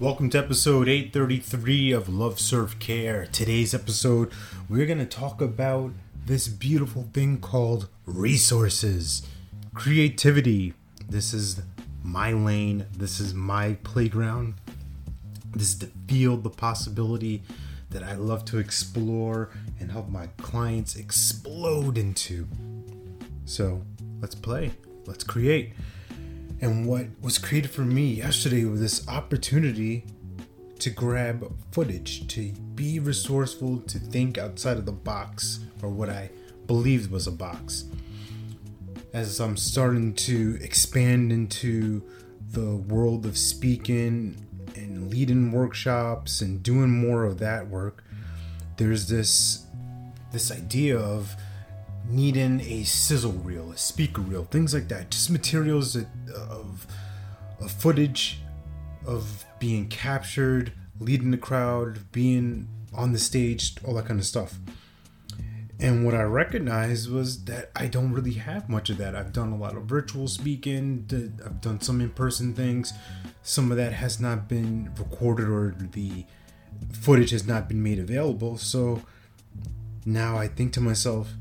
Welcome to episode 833 of Love Serve Care. Today's episode, we're going to talk about this beautiful thing called resources, creativity. This is my lane, this is my playground. This is the field, the possibility that I love to explore and help my clients explode into. So let's play, let's create. And what was created for me yesterday was this opportunity to grab footage, to be resourceful, to think outside of the box, or what I believed was a box. As I'm starting to expand into the world of speaking and leading workshops and doing more of that work, there's this this idea of needing a sizzle reel, a speaker reel, things like that. Just materials that, uh, of, of footage of being captured, leading the crowd, being on the stage, all that kind of stuff. And what I recognized was that I don't really have much of that. I've done a lot of virtual speaking, I've done some in person things. Some of that has not been recorded or the footage has not been made available. So now I think to myself,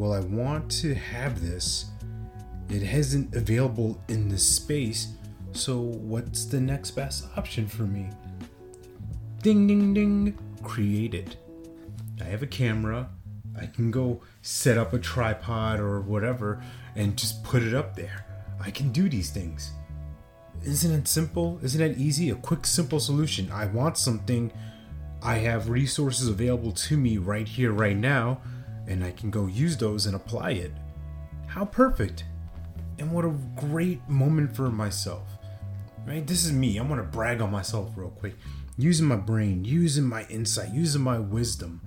well, I want to have this. It isn't available in this space. So what's the next best option for me? Ding, ding, ding. Create it. I have a camera. I can go set up a tripod or whatever and just put it up there. I can do these things. Isn't it simple? Isn't it easy? A quick, simple solution. I want something. I have resources available to me right here, right now, and I can go use those and apply it. How perfect! And what a great moment for myself. Right? This is me. I want to brag on myself real quick. Using my brain, using my insight, using my wisdom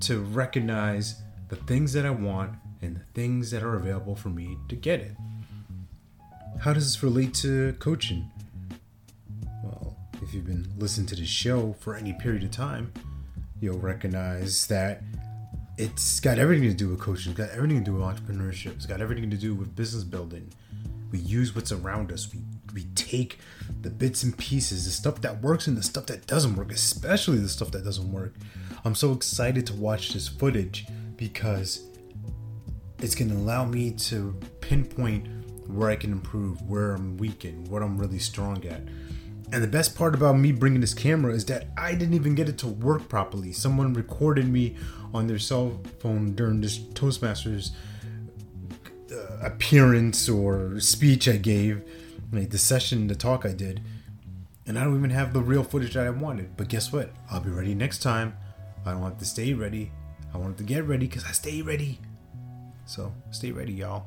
to recognize the things that I want and the things that are available for me to get it. How does this relate to coaching? Well, if you've been listening to the show for any period of time, you'll recognize that it's got everything to do with coaching, it's got everything to do with entrepreneurship, it's got everything to do with business building. We use what's around us. We we take the bits and pieces, the stuff that works and the stuff that doesn't work, especially the stuff that doesn't work. I'm so excited to watch this footage because it's going to allow me to pinpoint where I can improve, where I'm weak what I'm really strong at. And the best part about me bringing this camera is that I didn't even get it to work properly. Someone recorded me on their cell phone during this Toastmasters uh, appearance or speech I gave, like the session, the talk I did. And I don't even have the real footage that I wanted. But guess what? I'll be ready next time. I don't have to stay ready. I wanted to get ready because I stay ready. So stay ready, y'all.